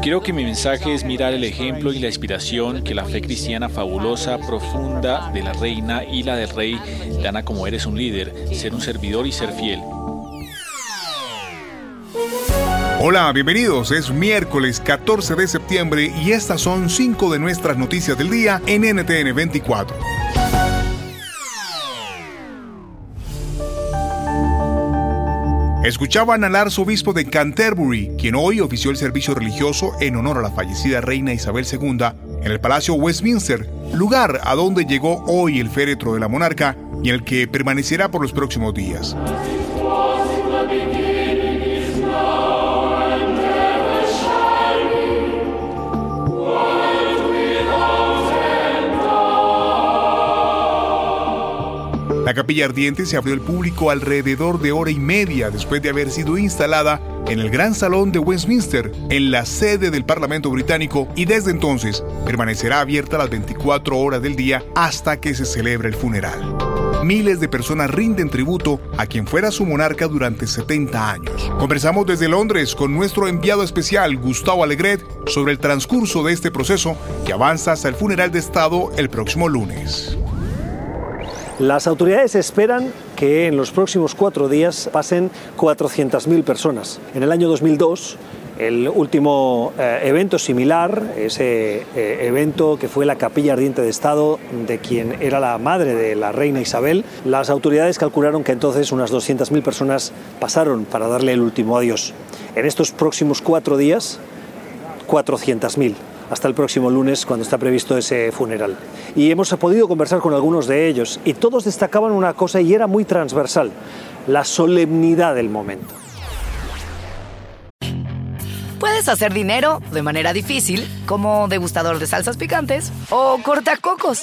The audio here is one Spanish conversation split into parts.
Creo que mi mensaje es mirar el ejemplo y la inspiración que la fe cristiana fabulosa, profunda de la reina y la del rey dan a como eres un líder, ser un servidor y ser fiel. Hola, bienvenidos. Es miércoles 14 de septiembre y estas son cinco de nuestras noticias del día en NTN 24. Escuchaban al arzobispo de Canterbury, quien hoy ofició el servicio religioso en honor a la fallecida reina Isabel II en el Palacio Westminster, lugar a donde llegó hoy el féretro de la monarca y en el que permanecerá por los próximos días. La capilla ardiente se abrió al público alrededor de hora y media después de haber sido instalada en el Gran Salón de Westminster, en la sede del Parlamento británico, y desde entonces permanecerá abierta las 24 horas del día hasta que se celebre el funeral. Miles de personas rinden tributo a quien fuera su monarca durante 70 años. Conversamos desde Londres con nuestro enviado especial, Gustavo Alegret, sobre el transcurso de este proceso que avanza hasta el funeral de Estado el próximo lunes. Las autoridades esperan que en los próximos cuatro días pasen 400.000 personas. En el año 2002, el último eh, evento similar, ese eh, evento que fue la capilla ardiente de Estado de quien era la madre de la reina Isabel, las autoridades calcularon que entonces unas 200.000 personas pasaron para darle el último adiós. En estos próximos cuatro días, 400.000 hasta el próximo lunes cuando está previsto ese funeral. Y hemos podido conversar con algunos de ellos y todos destacaban una cosa y era muy transversal, la solemnidad del momento. Puedes hacer dinero de manera difícil, como degustador de salsas picantes, o cortacocos,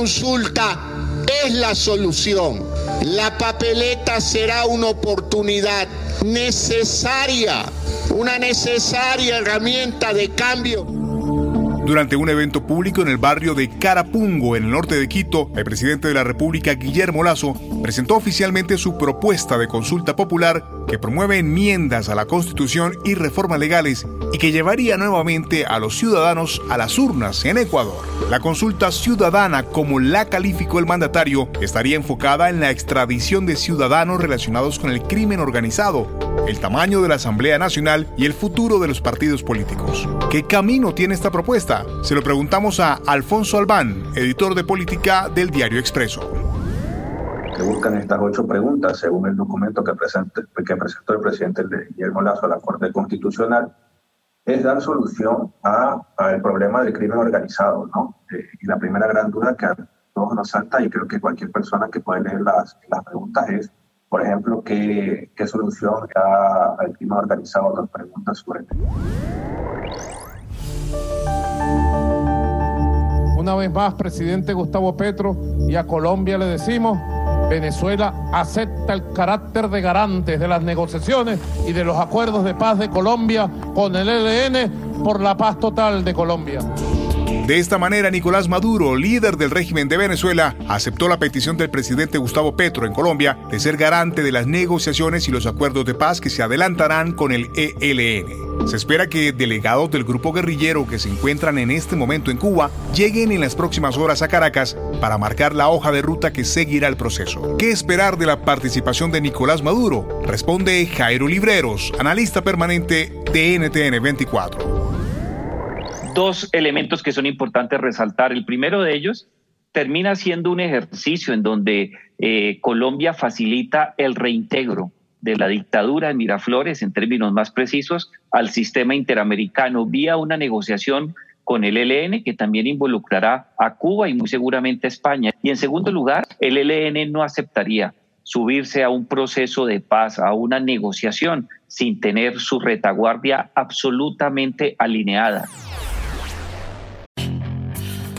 Consulta es la solución. La papeleta será una oportunidad necesaria, una necesaria herramienta de cambio. Durante un evento público en el barrio de Carapungo, en el norte de Quito, el presidente de la República, Guillermo Lazo, presentó oficialmente su propuesta de consulta popular que promueve enmiendas a la Constitución y reformas legales y que llevaría nuevamente a los ciudadanos a las urnas en Ecuador. La consulta ciudadana, como la calificó el mandatario, estaría enfocada en la extradición de ciudadanos relacionados con el crimen organizado, el tamaño de la Asamblea Nacional y el futuro de los partidos políticos. ¿Qué camino tiene esta propuesta? Se lo preguntamos a Alfonso Albán, editor de política del diario Expreso. Que buscan estas ocho preguntas, según el documento que, que presentó el presidente Guillermo Lazo a la Corte Constitucional, es dar solución al problema del crimen organizado, ¿no? Eh, y la primera gran duda que a todos nos salta, y creo que cualquier persona que puede leer las, las preguntas es, por ejemplo, ¿qué, qué solución da al crimen organizado? Las preguntas sobre Una vez más, presidente Gustavo Petro, y a Colombia le decimos, Venezuela acepta el carácter de garantes de las negociaciones y de los acuerdos de paz de Colombia con el ELN por la paz total de Colombia. De esta manera, Nicolás Maduro, líder del régimen de Venezuela, aceptó la petición del presidente Gustavo Petro en Colombia de ser garante de las negociaciones y los acuerdos de paz que se adelantarán con el ELN. Se espera que delegados del grupo guerrillero que se encuentran en este momento en Cuba lleguen en las próximas horas a Caracas para marcar la hoja de ruta que seguirá el proceso. ¿Qué esperar de la participación de Nicolás Maduro? Responde Jairo Libreros, analista permanente de NTN 24 dos elementos que son importantes resaltar. El primero de ellos termina siendo un ejercicio en donde eh, Colombia facilita el reintegro de la dictadura de Miraflores, en términos más precisos, al sistema interamericano vía una negociación con el ELN, que también involucrará a Cuba y muy seguramente a España. Y en segundo lugar, el ELN no aceptaría subirse a un proceso de paz, a una negociación, sin tener su retaguardia absolutamente alineada.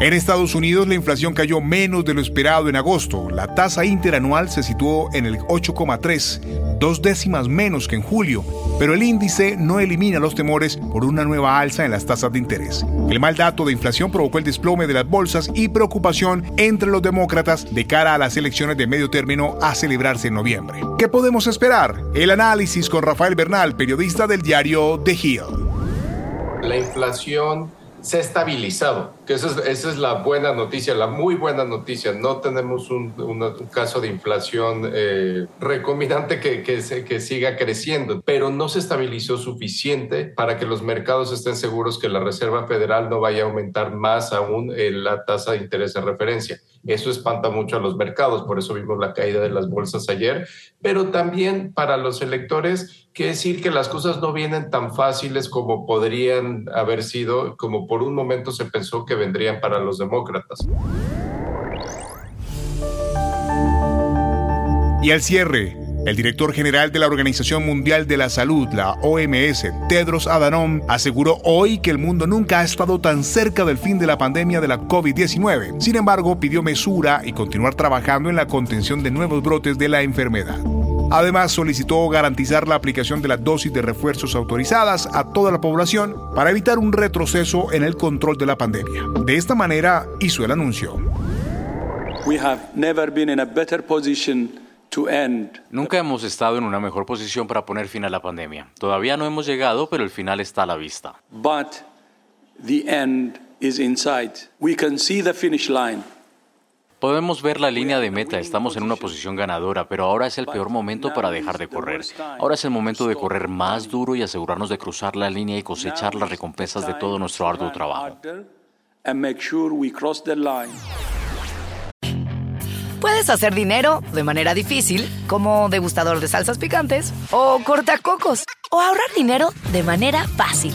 En Estados Unidos la inflación cayó menos de lo esperado en agosto. La tasa interanual se situó en el 8,3, dos décimas menos que en julio, pero el índice no elimina los temores por una nueva alza en las tasas de interés. El mal dato de inflación provocó el desplome de las bolsas y preocupación entre los demócratas de cara a las elecciones de medio término a celebrarse en noviembre. ¿Qué podemos esperar? El análisis con Rafael Bernal, periodista del diario The Hill. La inflación se ha estabilizado, esa es, la buena noticia, la muy buena noticia. No tenemos un, caso de inflación eh, recombinante que, que siga creciendo, pero no se estabilizó suficiente para que los mercados estén seguros que la Reserva Federal no vaya a aumentar más aún eh, la tasa de interés de referencia. Eso espanta mucho a los mercados, por eso vimos la caída de las bolsas ayer, pero también para los electores, quiere decir que las cosas no vienen tan fáciles como podrían haber sido, como por un momento se pensó que vendrían para los demócratas. Y al cierre, el director general de la Organización Mundial de la Salud, la OMS, Tedros Adhanom, aseguró hoy que el mundo nunca ha estado tan cerca del fin de la pandemia de la COVID-19. Sin embargo, pidió mesura y continuar trabajando en la contención de nuevos brotes de la enfermedad. Además, solicitó garantizar la aplicación de las dosis de refuerzos autorizadas a toda la población para evitar un retroceso en el control de la pandemia. De esta manera, hizo el anuncio. We have never been in a better position Nunca hemos estado en una mejor posición para poner fin a la pandemia. Todavía no hemos llegado, pero el final está a la vista. Podemos ver la línea de meta, estamos en una posición ganadora, pero ahora es el peor momento para dejar de correr. Ahora es el momento de correr más duro y asegurarnos de cruzar la línea y cosechar las recompensas de todo nuestro arduo trabajo. Puedes hacer dinero de manera difícil, como degustador de salsas picantes, o cortacocos, o ahorrar dinero de manera fácil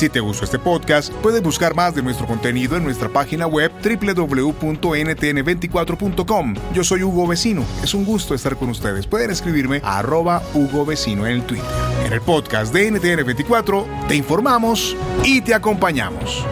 Si te gustó este podcast, puedes buscar más de nuestro contenido en nuestra página web www.ntn24.com. Yo soy Hugo Vecino. Es un gusto estar con ustedes. Pueden escribirme a arroba Hugo Vecino en el Twitter. En el podcast de NTN24 te informamos y te acompañamos.